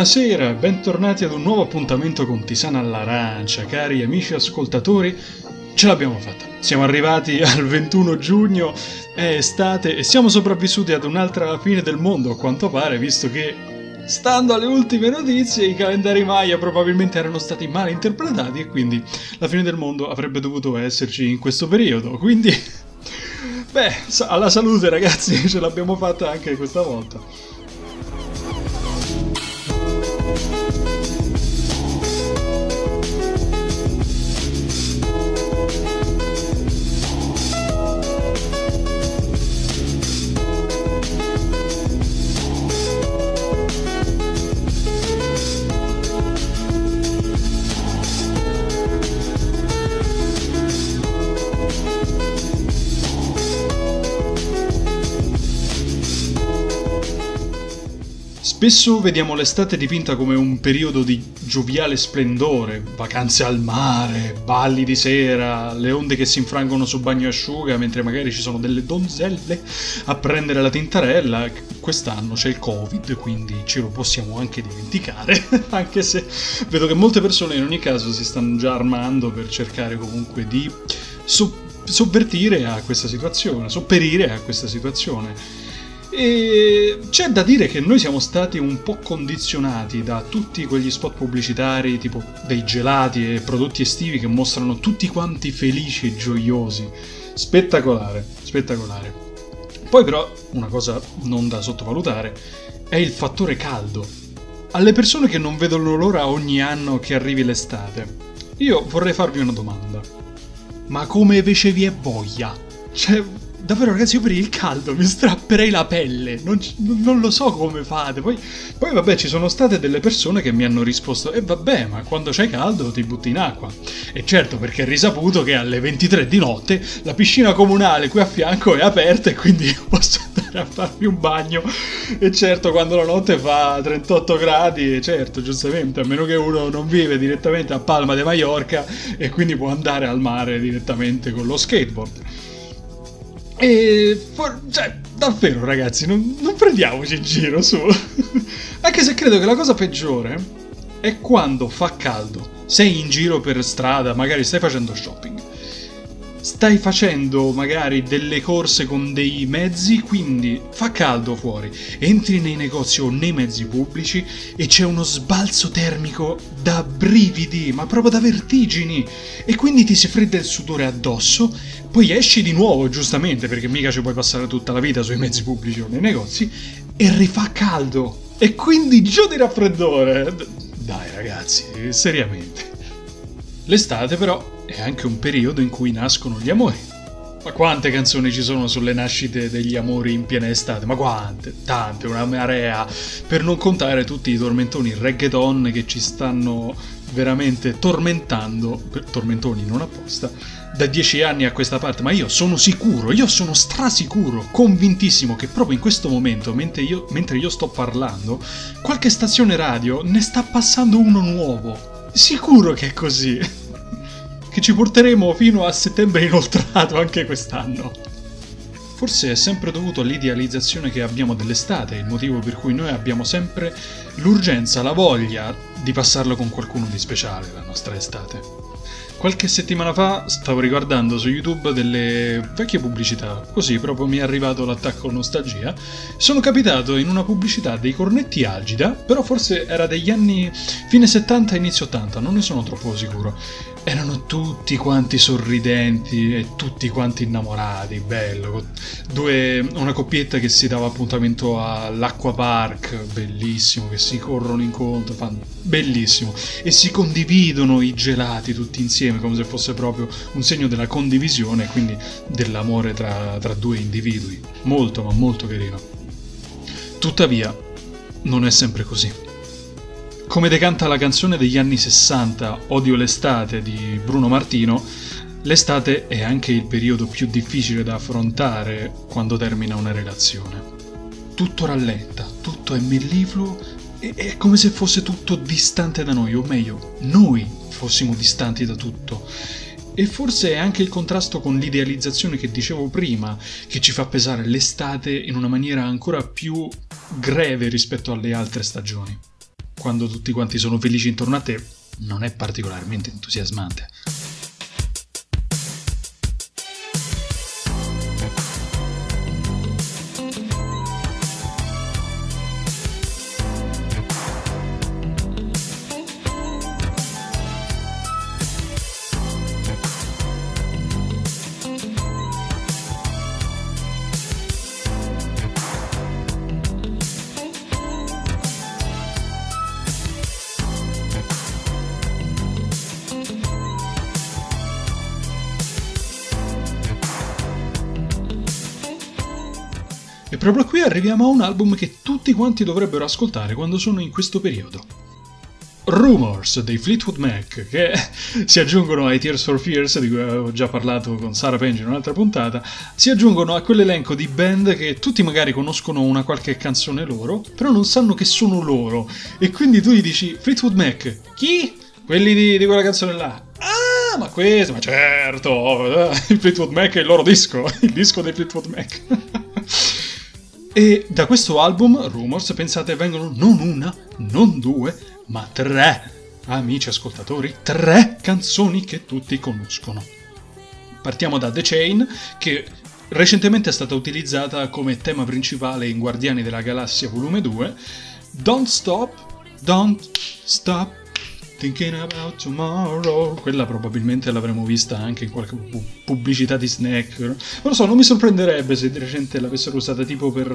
Buonasera, bentornati ad un nuovo appuntamento con Tisana all'Arancia, cari amici ascoltatori. Ce l'abbiamo fatta. Siamo arrivati al 21 giugno, è estate e siamo sopravvissuti ad un'altra fine del mondo, a quanto pare, visto che, stando alle ultime notizie, i calendari Maya probabilmente erano stati mal interpretati e quindi la fine del mondo avrebbe dovuto esserci in questo periodo. Quindi, beh, alla salute ragazzi, ce l'abbiamo fatta anche questa volta. Spesso vediamo l'estate dipinta come un periodo di gioviale splendore, vacanze al mare, balli di sera, le onde che si infrangono su asciuga mentre magari ci sono delle donzelle a prendere la tintarella. Quest'anno c'è il Covid, quindi ce lo possiamo anche dimenticare, anche se vedo che molte persone in ogni caso si stanno già armando per cercare comunque di so- sovvertire a questa situazione, sopperire a questa situazione. E c'è da dire che noi siamo stati un po' condizionati da tutti quegli spot pubblicitari tipo dei gelati e prodotti estivi che mostrano tutti quanti felici e gioiosi. Spettacolare, spettacolare. Poi però una cosa non da sottovalutare è il fattore caldo. Alle persone che non vedono l'ora ogni anno che arrivi l'estate, io vorrei farvi una domanda. Ma come invece vi è voglia? Cioè, davvero ragazzi io per il caldo mi strapperei la pelle, non, non lo so come fate. Poi, poi, vabbè ci sono state delle persone che mi hanno risposto e eh, vabbè ma quando c'è caldo ti butti in acqua. E certo perché è risaputo che alle 23 di notte la piscina comunale qui a fianco è aperta e quindi posso andare a farmi un bagno. E certo quando la notte fa 38 gradi, certo giustamente a meno che uno non vive direttamente a Palma de Mallorca e quindi può andare al mare direttamente con lo skateboard. E for- cioè, davvero ragazzi, non, non prendiamoci in giro su. Anche se credo che la cosa peggiore è quando fa caldo, sei in giro per strada, magari stai facendo shopping stai facendo magari delle corse con dei mezzi, quindi fa caldo fuori, entri nei negozi o nei mezzi pubblici e c'è uno sbalzo termico da brividi, ma proprio da vertigini, e quindi ti si fredda il sudore addosso, poi esci di nuovo, giustamente, perché mica ci puoi passare tutta la vita sui mezzi pubblici o nei negozi, e rifà caldo. E quindi giù di raffreddore. Dai ragazzi, seriamente. L'estate però è anche un periodo in cui nascono gli amori. Ma quante canzoni ci sono sulle nascite degli amori in piena estate? Ma quante? Tante, una marea. Per non contare tutti i tormentoni reggaeton che ci stanno veramente tormentando, tormentoni non apposta, da dieci anni a questa parte. Ma io sono sicuro, io sono strasicuro, convintissimo che proprio in questo momento, mentre io, mentre io sto parlando, qualche stazione radio ne sta passando uno nuovo. Sicuro che è così che ci porteremo fino a settembre inoltrato anche quest'anno. Forse è sempre dovuto all'idealizzazione che abbiamo dell'estate, il motivo per cui noi abbiamo sempre l'urgenza, la voglia di passarlo con qualcuno di speciale la nostra estate. Qualche settimana fa stavo riguardando su YouTube delle vecchie pubblicità, così proprio mi è arrivato l'attacco nostalgia. Sono capitato in una pubblicità dei cornetti Algida, però forse era degli anni fine 70 inizio 80, non ne sono troppo sicuro. Erano tutti quanti sorridenti e tutti quanti innamorati, bello. Due, una coppietta che si dava appuntamento all'Acqua Park, bellissimo, che si corrono incontro, fan, bellissimo. E si condividono i gelati tutti insieme, come se fosse proprio un segno della condivisione e quindi dell'amore tra, tra due individui. Molto, ma molto carino. Tuttavia, non è sempre così. Come decanta la canzone degli anni 60 Odio l'estate di Bruno Martino, L'estate è anche il periodo più difficile da affrontare quando termina una relazione. Tutto rallenta, tutto è mellifluo e è come se fosse tutto distante da noi, o meglio, noi fossimo distanti da tutto. E forse è anche il contrasto con l'idealizzazione che dicevo prima che ci fa pesare l'estate in una maniera ancora più greve rispetto alle altre stagioni. Quando tutti quanti sono felici intorno a te, non è particolarmente entusiasmante. Qui arriviamo a un album che tutti quanti dovrebbero ascoltare quando sono in questo periodo. Rumors dei Fleetwood Mac, che si aggiungono ai Tears for Fears, di cui avevo già parlato con Sara Pengi in un'altra puntata, si aggiungono a quell'elenco di band che tutti magari conoscono una qualche canzone loro, però non sanno che sono loro. E quindi tu gli dici Fleetwood Mac, chi? Quelli di, di quella canzone là. Ah, ma questo, ma certo, il Fleetwood Mac è il loro disco, il disco dei Fleetwood Mac. E da questo album, Rumors, pensate, vengono non una, non due, ma tre, amici ascoltatori, tre canzoni che tutti conoscono. Partiamo da The Chain, che recentemente è stata utilizzata come tema principale in Guardiani della Galassia volume 2. Don't Stop, Don't Stop Thinking about tomorrow. Quella probabilmente l'avremmo vista anche in qualche pubblicità di snack. Non lo so, non mi sorprenderebbe se di recente l'avessero usata tipo per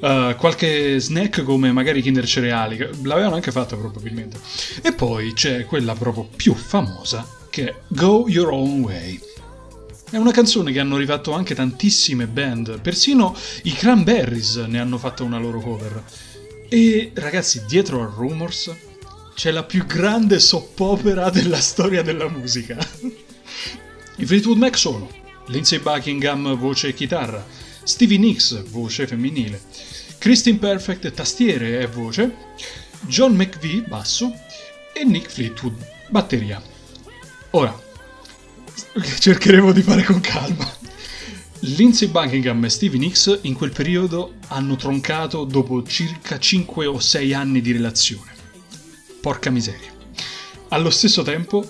uh, qualche snack come magari Kinder Cereali. L'avevano anche fatta probabilmente. E poi c'è quella proprio più famosa che è Go Your Own Way. È una canzone che hanno rifatto anche tantissime band, persino i Cranberries ne hanno fatto una loro cover. E ragazzi, dietro a Rumors c'è la più grande soppopera della storia della musica. I Fleetwood Mac sono Lindsay Buckingham, voce e chitarra, Stevie Nicks, voce femminile, Christine Perfect, tastiere e voce, John McVie, basso, e Nick Fleetwood, batteria. Ora, cercheremo di fare con calma. Lindsay Buckingham e Stevie Nicks in quel periodo hanno troncato dopo circa 5 o 6 anni di relazione. Porca miseria. Allo stesso tempo,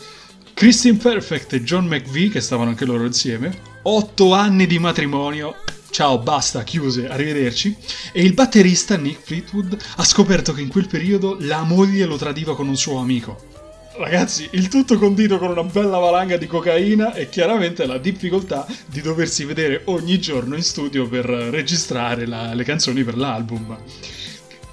Christine Perfect e John McVie, che stavano anche loro insieme, 8 anni di matrimonio. Ciao, basta, chiuse, arrivederci. E il batterista Nick Fleetwood ha scoperto che in quel periodo la moglie lo tradiva con un suo amico. Ragazzi, il tutto condito con una bella valanga di cocaina e chiaramente la difficoltà di doversi vedere ogni giorno in studio per registrare la, le canzoni per l'album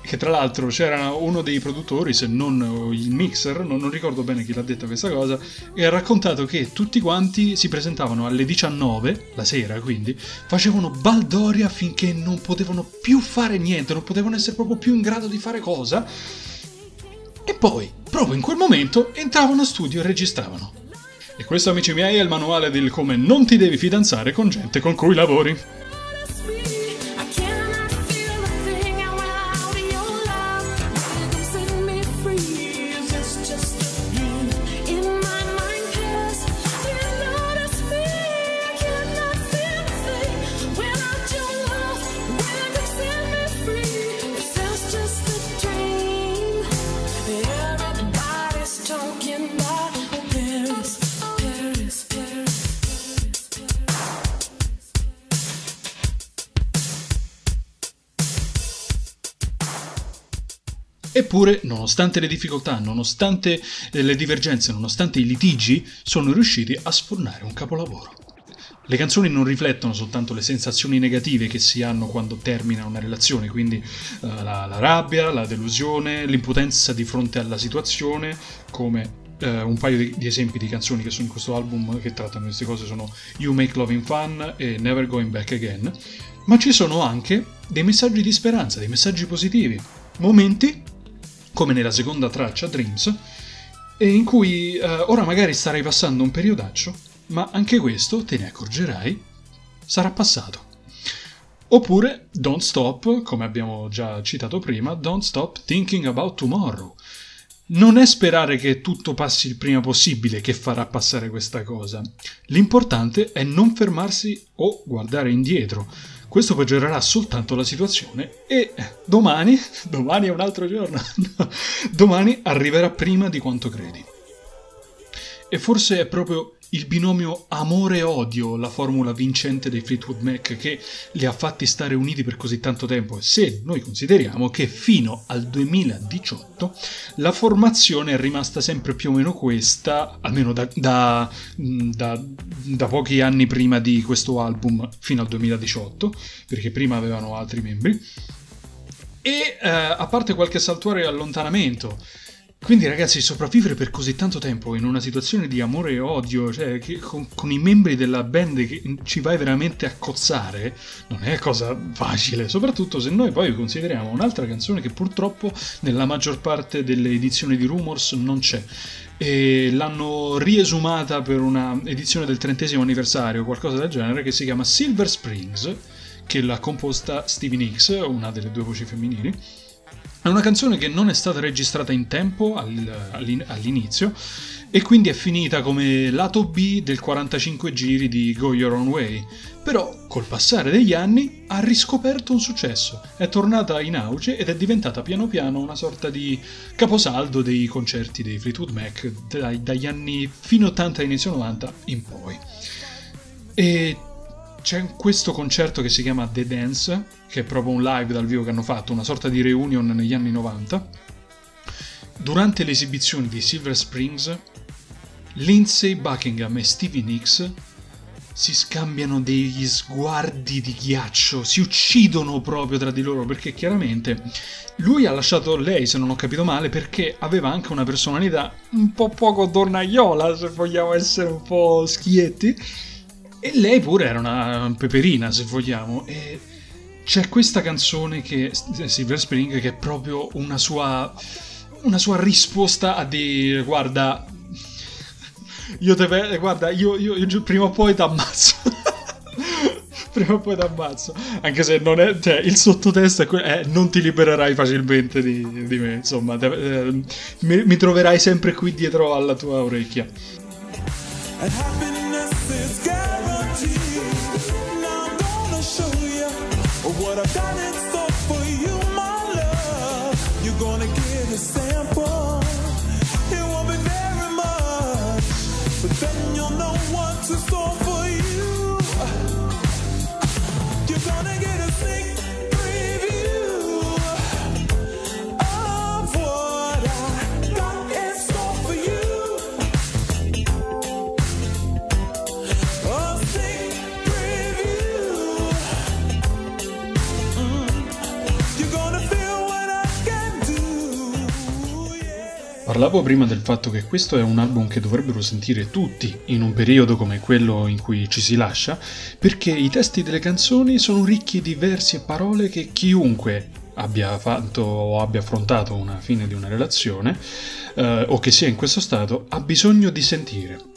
che tra l'altro c'era uno dei produttori, se non il mixer, non, non, ricordo bene chi l'ha detta questa cosa, e ha raccontato che tutti quanti si presentavano alle 19, la sera quindi, facevano baldoria finché non potevano più fare niente, non potevano essere proprio più in grado di fare cosa, e poi, proprio in quel momento, entravano studio e registravano. E questo, amici miei, è il manuale del come non ti devi fidanzare con gente con cui lavori. Eppure, nonostante le difficoltà, nonostante le divergenze, nonostante i litigi, sono riusciti a sfornare un capolavoro. Le canzoni non riflettono soltanto le sensazioni negative che si hanno quando termina una relazione, quindi uh, la, la, rabbia, la delusione, l'impotenza di fronte alla situazione, come uh, un paio di, di, esempi di canzoni che sono in questo album che trattano queste cose sono You Make Loving Fun e Never Going Back Again, ma ci sono anche dei messaggi di speranza, dei messaggi positivi, momenti come nella seconda traccia, Dreams, in cui eh, ora magari starei passando un periodaccio, ma anche questo, te ne accorgerai, sarà passato. Oppure Don't Stop, come abbiamo già citato prima, Don't Stop Thinking About Tomorrow. Non è sperare che tutto passi il prima possibile che farà passare questa cosa. L'importante è non fermarsi o guardare indietro. Questo peggiorerà soltanto la situazione e domani, domani è un altro giorno, domani arriverà prima di quanto credi. E forse è proprio il binomio amore-odio, la formula vincente dei Fleetwood Mac che li ha fatti stare uniti per così tanto tempo, se noi consideriamo che fino al 2018 la formazione è rimasta sempre più o meno questa, almeno da, da, da, da pochi anni prima di questo album fino al 2018, perché prima avevano altri membri, e eh, a parte qualche saltuario e allontanamento, quindi ragazzi, sopravvivere per così tanto tempo in una situazione di amore e odio, cioè con, con, i membri della band che ci vai veramente a cozzare, non è cosa facile, soprattutto se noi poi consideriamo un'altra canzone che purtroppo nella maggior parte delle edizioni di Rumors non c'è. E l'hanno riesumata per una edizione del trentesimo anniversario qualcosa del genere che si chiama Silver Springs, che l'ha composta Stevie Nicks, una delle due voci femminili è una canzone che non è stata registrata in tempo all'inizio e quindi è finita come lato B del 45 giri di Go Your Own Way. Però col passare degli anni ha riscoperto un successo, è tornata in auge ed è diventata piano piano una sorta di caposaldo dei concerti dei Fleetwood Mac dagli anni fino 80 inizio 90 in poi. E c'è questo concerto che si chiama The Dance, che è proprio un live dal vivo che hanno fatto, una sorta di reunion negli anni 90. Durante le esibizioni di Silver Springs, Lindsay Buckingham e Stevie Nicks si scambiano degli sguardi di ghiaccio, si uccidono proprio tra di loro perché chiaramente lui ha lasciato lei, se non ho capito male, perché aveva anche una personalità un po' poco dornaiola, se vogliamo essere un po' schietti e lei pure era una peperina, se vogliamo. E c'è questa canzone che Silver Spring che è proprio una sua una sua risposta a dire guarda io te guarda io, io, io prima o poi ti ammazzo prima o poi ti ammazzo anche se non è cioè il sottotesto è, que- non ti libererai facilmente di, di me insomma te- eh, mi, mi troverai sempre qui dietro alla tua orecchia what I've done in store for you, my love. You're gonna get a sample. It won't be very much, but then you'll know Parlavo prima del fatto che questo è un album che dovrebbero sentire tutti in un periodo come quello in cui ci si lascia, perché i testi delle canzoni sono ricchi di versi e parole che chiunque abbia fatto o abbia affrontato una fine di una relazione eh, o che sia in questo stato ha bisogno di sentire.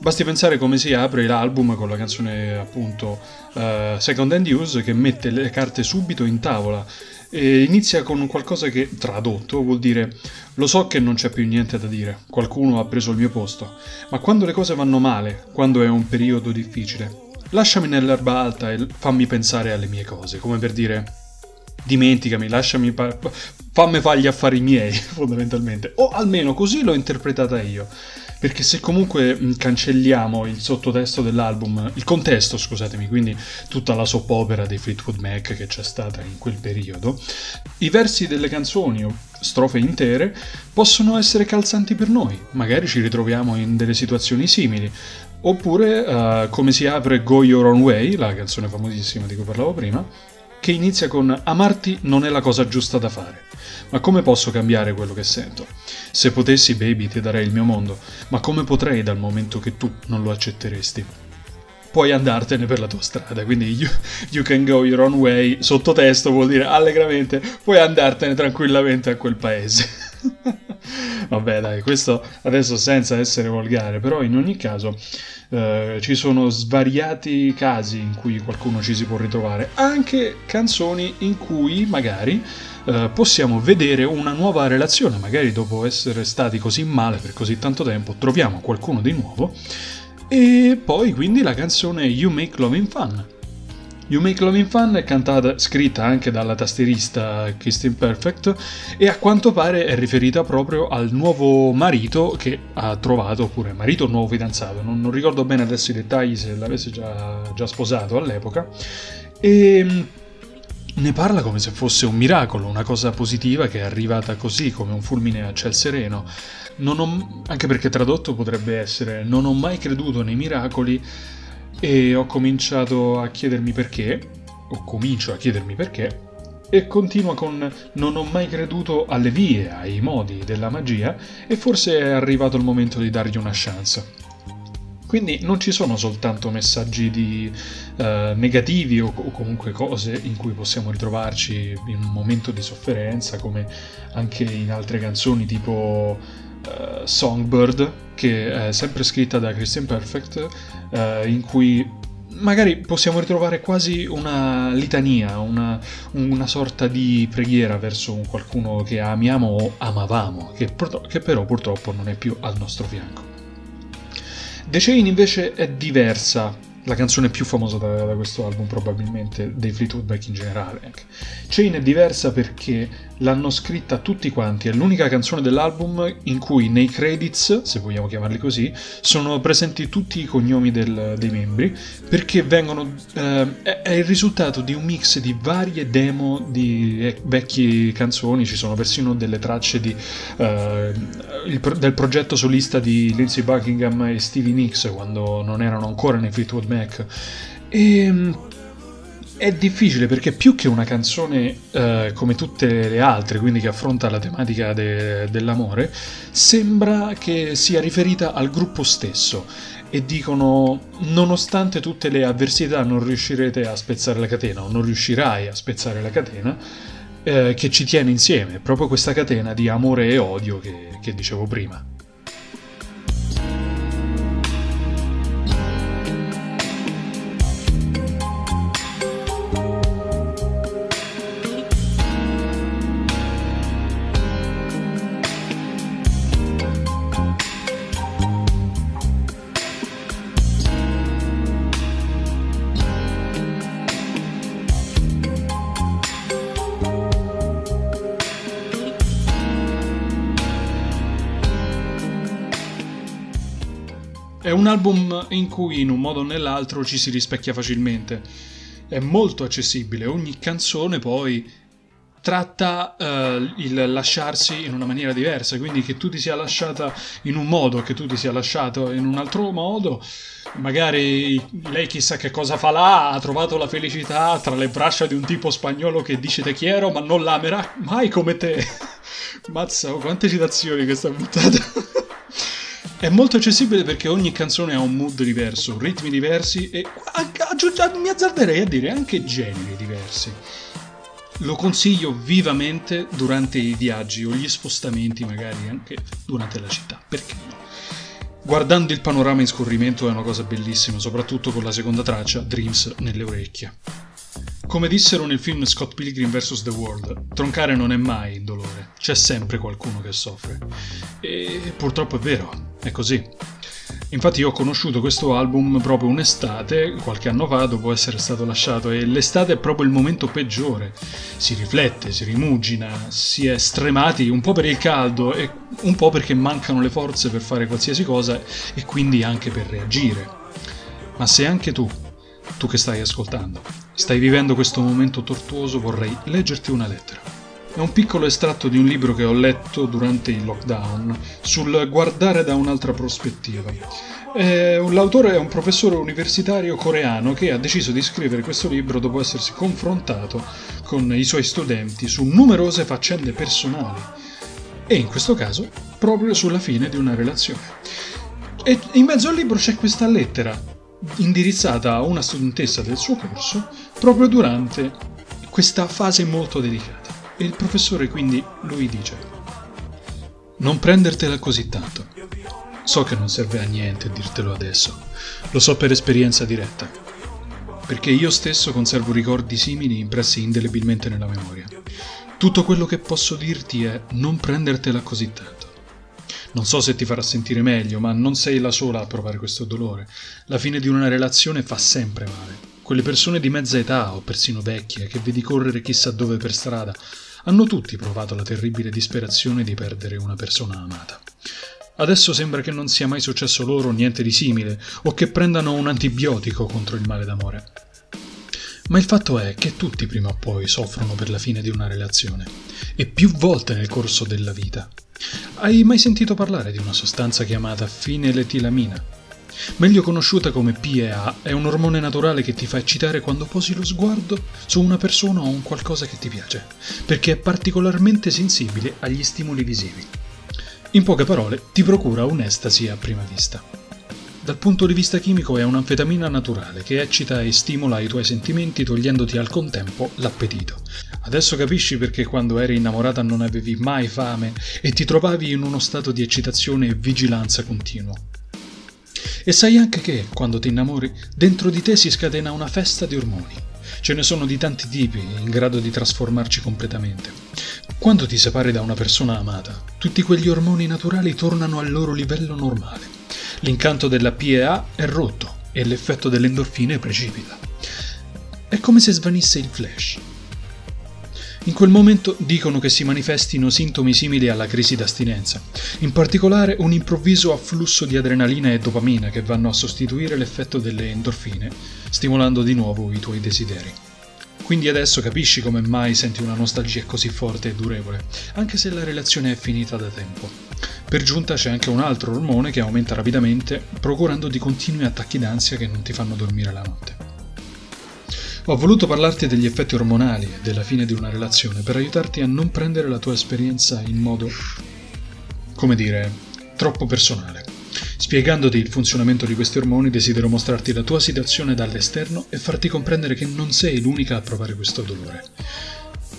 Basti pensare come si apre l'album con la canzone appunto uh, Second Hand Use che mette le carte subito in tavola e inizia con qualcosa che, tradotto, vuol dire lo so che non c'è più niente da dire, qualcuno ha preso il mio posto, ma quando le cose vanno male, quando è un periodo difficile, lasciami nell'erba alta e fammi pensare alle mie cose, come per dire dimenticami, lasciami, pa- fammi fare gli affari miei, fondamentalmente, o almeno così l'ho interpretata io. Perché se comunque cancelliamo il sottotesto dell'album, il contesto, scusatemi, quindi tutta la soap opera dei Fleetwood Mac che c'è stata in quel periodo, i versi delle canzoni o strofe intere possono essere calzanti per noi, magari ci ritroviamo in delle situazioni simili. Oppure, uh, come si apre Go Your Own Way, la canzone famosissima di cui parlavo prima, che inizia con Amarti non è la cosa giusta da fare. Ma come posso cambiare quello che sento? Se potessi, baby, ti darei il mio mondo, ma come potrei dal momento che tu non lo accetteresti? Puoi andartene per la tua strada, quindi you, you can go your own way, sottotesto vuol dire allegramente, puoi andartene tranquillamente a quel paese. Vabbè, dai, questo adesso senza essere volgare, però in ogni caso eh, ci sono svariati casi in cui qualcuno ci si può ritrovare, anche canzoni in cui magari eh, possiamo vedere una nuova relazione, magari dopo essere stati così male per così tanto tempo, troviamo qualcuno di nuovo. E poi quindi la canzone You Make Loving Fun You Make Loving Fun è cantata, scritta anche dalla tastierista Christine Perfect e a quanto pare è riferita proprio al nuovo marito che ha trovato, oppure marito o nuovo fidanzato, non, non, ricordo bene adesso i dettagli se l'avesse già, già sposato all'epoca. E mm, ne parla come se fosse un miracolo, una cosa positiva che è arrivata così come un fulmine a ciel sereno. Ho, anche perché tradotto potrebbe essere non ho mai creduto nei miracoli e ho cominciato a chiedermi perché, o comincio a chiedermi perché, e continua con non ho mai creduto alle vie, ai modi della magia e forse è arrivato il momento di dargli una chance. Quindi non ci sono soltanto messaggi di, uh, negativi o, o, comunque cose in cui possiamo ritrovarci in un momento di sofferenza, come anche in altre canzoni tipo uh, Songbird, che è sempre scritta da Christian Perfect, uh, in cui magari possiamo ritrovare quasi una litania, una, una, sorta di preghiera verso qualcuno che amiamo o amavamo, che, che però purtroppo non è più al nostro fianco. The Chain invece è diversa la canzone più famosa da, da, questo album probabilmente dei Fleetwood Mac in generale. Chain è diversa perché l'hanno scritta tutti quanti, è l'unica canzone dell'album in cui nei credits, se vogliamo chiamarli così, sono presenti tutti i cognomi del, dei membri, perché vengono, eh, è, il risultato di un mix di varie demo di eh, vecchie canzoni, ci sono persino delle tracce di, eh, il, del progetto solista di Lindsey Buckingham e Stevie Nicks quando non erano ancora nei Fleetwood Mac. E ehm, è difficile perché più che una canzone eh, come tutte le altre, quindi che affronta la tematica de- dell'amore, sembra che sia riferita al gruppo stesso e dicono nonostante tutte le avversità non riuscirete a spezzare la catena o non riuscirai a spezzare la catena eh, che ci tiene insieme, proprio questa catena di amore e odio che, che dicevo prima. Album in cui in un modo o nell'altro ci si rispecchia facilmente. È molto accessibile, ogni canzone poi tratta uh, il lasciarsi in una maniera diversa, quindi che tu ti sia lasciata in un modo, che tu ti sia lasciato in un altro modo, magari lei chissà che cosa fa là, ha trovato la felicità tra le braccia di un tipo spagnolo che dice te quiero ma non l'amerà mai come te. Mazza, quante citazioni questa puntata. È molto accessibile perché ogni canzone ha un mood diverso, ritmi diversi e mi azzarderei a dire anche generi diversi. Lo consiglio vivamente durante i viaggi o gli spostamenti, magari anche durante la città, perché no? Guardando il panorama in scorrimento è una cosa bellissima, soprattutto con la seconda traccia, Dreams, nelle orecchie. Come dissero nel film Scott Pilgrim vs. The World, troncare non è mai indolore, c'è sempre qualcuno che soffre. E purtroppo è vero, è così. Infatti io ho conosciuto questo album proprio un'estate, qualche anno fa, dopo essere stato lasciato, e l'estate è proprio il momento peggiore. Si riflette, si rimugina, si è stremati un po' per il caldo e un po' perché mancano le forze per fare qualsiasi cosa e quindi anche per reagire. Ma se anche tu, tu che stai ascoltando, stai vivendo questo momento tortuoso, vorrei leggerti una lettera. È un piccolo estratto di un libro che ho letto durante il lockdown sul guardare da un'altra prospettiva. Eh, l'autore è un professore universitario coreano che ha deciso di scrivere questo libro dopo essersi confrontato con i suoi studenti su numerose faccende personali e in questo caso proprio sulla fine di una relazione. E in mezzo al libro c'è questa lettera indirizzata a una studentessa del suo corso proprio durante questa fase molto delicata. E il professore quindi lui dice, Non prendertela così tanto. So che non serve a niente dirtelo adesso, lo so per esperienza diretta, perché io stesso conservo ricordi simili impressi indelebilmente nella memoria. Tutto quello che posso dirti è non prendertela così tanto. Non so se ti farà sentire meglio, ma non sei la sola a provare questo dolore. La fine di una relazione fa sempre male. Quelle persone di mezza età o persino vecchie che vedi correre chissà dove per strada hanno tutti provato la terribile disperazione di perdere una persona amata. Adesso sembra che non sia mai successo loro niente di simile o che prendano un antibiotico contro il male d'amore. Ma il fatto è che tutti prima o poi soffrono per la fine di una relazione e più volte nel corso della vita. Hai mai sentito parlare di una sostanza chiamata fineletilamina? Meglio conosciuta come PEA, è un ormone naturale che ti fa eccitare quando posi lo sguardo su una persona o un qualcosa che ti piace, perché è particolarmente sensibile agli stimoli visivi. In poche parole, ti procura un'estasi a prima vista. Dal punto di vista chimico è un'anfetamina naturale che eccita e stimola i tuoi sentimenti togliendoti al contempo l'appetito. Adesso capisci perché quando eri innamorata non avevi mai fame e ti trovavi in uno stato di eccitazione e vigilanza continuo. E sai anche che, quando ti innamori, dentro di te si scatena una festa di ormoni. Ce ne sono di tanti tipi, in grado di trasformarci completamente. Quando ti separi da una persona amata, tutti quegli ormoni naturali tornano al loro livello normale. L'incanto della PEA è rotto e l'effetto delle endorfine precipita. È come se svanisse il flash. In quel momento dicono che si manifestino sintomi simili alla crisi d'astinenza, in particolare un improvviso afflusso di adrenalina e dopamina che vanno a sostituire l'effetto delle endorfine, stimolando di nuovo i tuoi desideri. Quindi adesso capisci come mai senti una nostalgia così forte e durevole, anche se la relazione è finita da tempo. Per giunta c'è anche un altro ormone che aumenta rapidamente, procurandoti continui attacchi d'ansia che non ti fanno dormire la notte. Ho voluto parlarti degli effetti ormonali e della fine di una relazione per aiutarti a non prendere la tua esperienza in modo, come dire, troppo personale. Spiegandoti il funzionamento di questi ormoni desidero mostrarti la tua situazione dall'esterno e farti comprendere che non sei l'unica a provare questo dolore.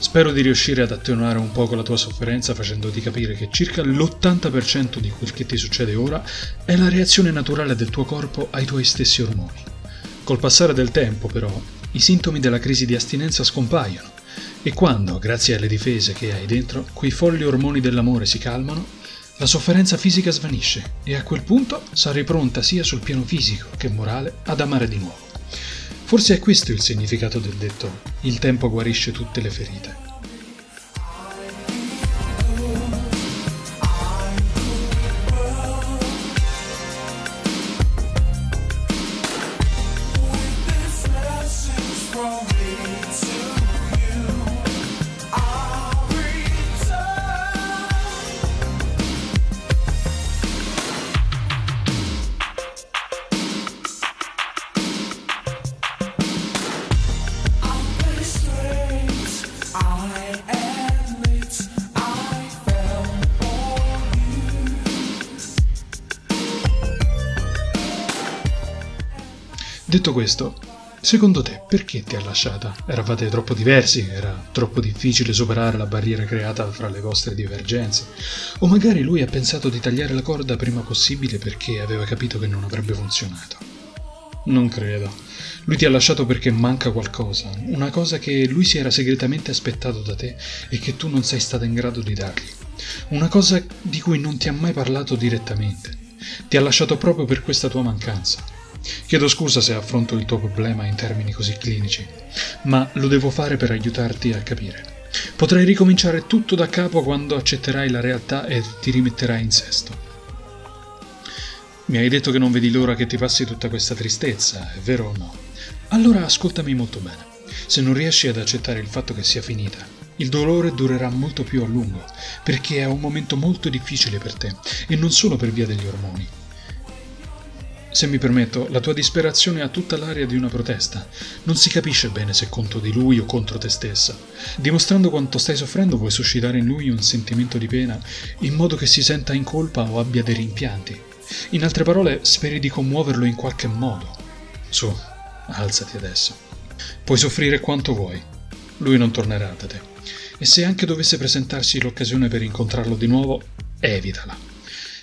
Spero di riuscire ad attenuare un poco la tua sofferenza facendoti capire che circa l'80% di quel che ti succede ora è la reazione naturale del tuo corpo ai tuoi stessi ormoni. Col passare del tempo, però, i sintomi della crisi di astinenza scompaiono e quando, grazie alle difese che hai dentro, quei folli ormoni dell'amore si calmano, la sofferenza fisica svanisce e a quel punto sarai pronta sia sul piano fisico che morale ad amare di nuovo. Forse è questo il significato del detto il tempo guarisce tutte le ferite. Detto questo, secondo te perché ti ha lasciata? Eravate troppo diversi? Era troppo difficile superare la barriera creata fra le vostre divergenze? O magari lui ha pensato di tagliare la corda prima possibile perché aveva capito che non avrebbe funzionato? Non credo. Lui ti ha lasciato perché manca qualcosa, una cosa che lui si era segretamente aspettato da te e che tu non sei stata in grado di dargli. Una cosa di cui non ti ha mai parlato direttamente. Ti ha lasciato proprio per questa tua mancanza. Chiedo scusa se affronto il tuo problema in termini così clinici, ma lo devo fare per aiutarti a capire. Potrai ricominciare tutto da capo quando accetterai la realtà e ti rimetterai in sesto. Mi hai detto che non vedi l'ora che ti passi tutta questa tristezza, è vero o no? Allora ascoltami molto bene. Se non riesci ad accettare il fatto che sia finita, il dolore durerà molto più a lungo, perché è un momento molto difficile per te, e non solo per via degli ormoni. Se mi permetto, la tua disperazione ha tutta l'aria di una protesta. Non si capisce bene se contro di lui o contro te stessa. Dimostrando quanto stai soffrendo vuoi suscitare in lui un sentimento di pena in modo che si senta in colpa o abbia dei rimpianti. In altre parole, speri di commuoverlo in qualche modo. Su, alzati adesso. Puoi soffrire quanto vuoi. Lui non tornerà da te. E se anche dovesse presentarsi l'occasione per incontrarlo di nuovo, evitala.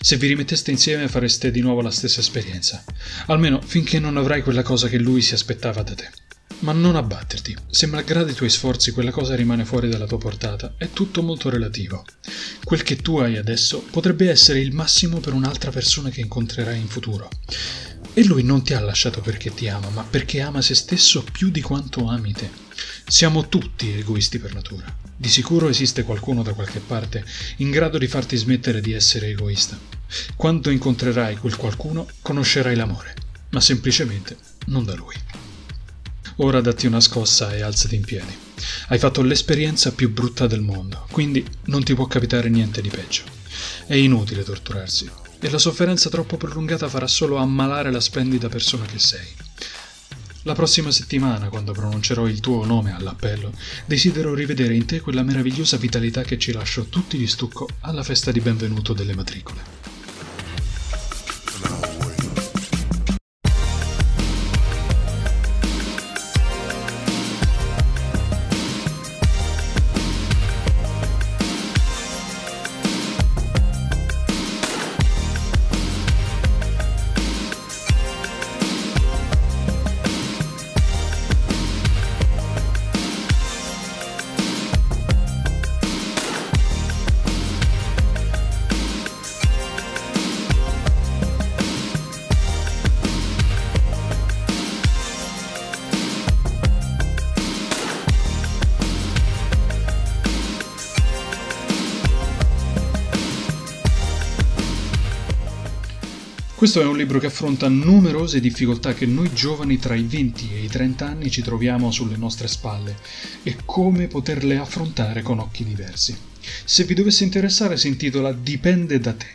Se vi rimetteste insieme fareste di nuovo la stessa esperienza, almeno finché non avrai quella cosa che lui si aspettava da te. Ma non abbatterti, se malgrado i tuoi sforzi quella cosa rimane fuori dalla tua portata, è tutto molto relativo. Quel che tu hai adesso potrebbe essere il massimo per un'altra persona che incontrerai in futuro. E lui non ti ha lasciato perché ti ama, ma perché ama se stesso più di quanto ami te. Siamo tutti egoisti per natura. Di sicuro esiste qualcuno da qualche parte in grado di farti smettere di essere egoista. Quando incontrerai quel qualcuno, conoscerai l'amore, ma semplicemente non da lui. Ora datti una scossa e alzati in piedi. Hai fatto l'esperienza più brutta del mondo, quindi non ti può capitare niente di peggio. È inutile torturarsi, e la sofferenza troppo prolungata farà solo ammalare la splendida persona che sei. La prossima settimana, quando pronuncerò il tuo nome all'appello, desidero rivedere in te quella meravigliosa vitalità che ci lasciò tutti di stucco alla festa di benvenuto delle matricole. Questo è un libro che affronta numerose difficoltà che noi giovani tra i 20 e i 30 anni ci troviamo sulle nostre spalle e come poterle affrontare con occhi diversi. Se vi dovesse interessare si intitola Dipende da te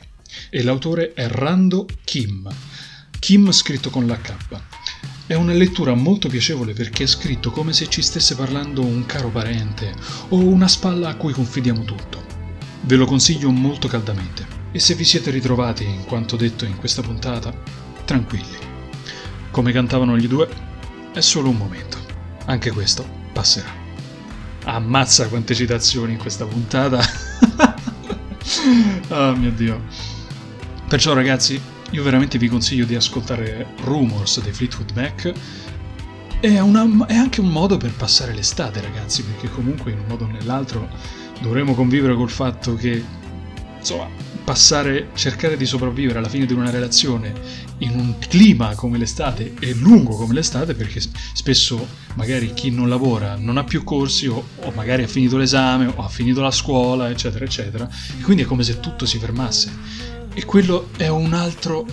e l'autore è Rando Kim. Kim scritto con la K. È una lettura molto piacevole perché è scritto come se ci stesse parlando un caro parente o una spalla a cui confidiamo tutto. Ve lo consiglio molto caldamente. E se vi siete ritrovati in quanto detto in questa puntata, tranquilli. Come cantavano gli due, è solo un momento. Anche questo passerà. Ammazza quante citazioni in questa puntata. oh mio dio. Perciò ragazzi, io veramente vi consiglio di ascoltare Rumors dei Fleetwood Mac. È, una, è anche un modo per passare l'estate, ragazzi, perché comunque in un modo o nell'altro dovremo convivere col fatto che insomma, passare, cercare di sopravvivere alla fine di una relazione in un clima come l'estate e lungo come l'estate, perché spesso magari chi non lavora non ha più corsi o, o magari ha finito l'esame o ha finito la scuola, eccetera, eccetera, e quindi è come se tutto si fermasse. E quello è un altro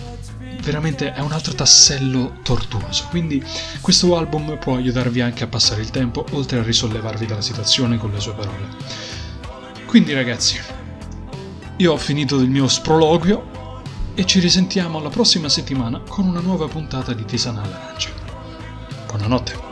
veramente è un altro tassello tortuoso. Quindi questo album può aiutarvi anche a passare il tempo, oltre a risollevarvi dalla situazione con le sue parole. Quindi ragazzi, io ho finito il mio sproloquio e ci risentiamo la prossima settimana con una nuova puntata di Tisana all'Arancia. Buonanotte.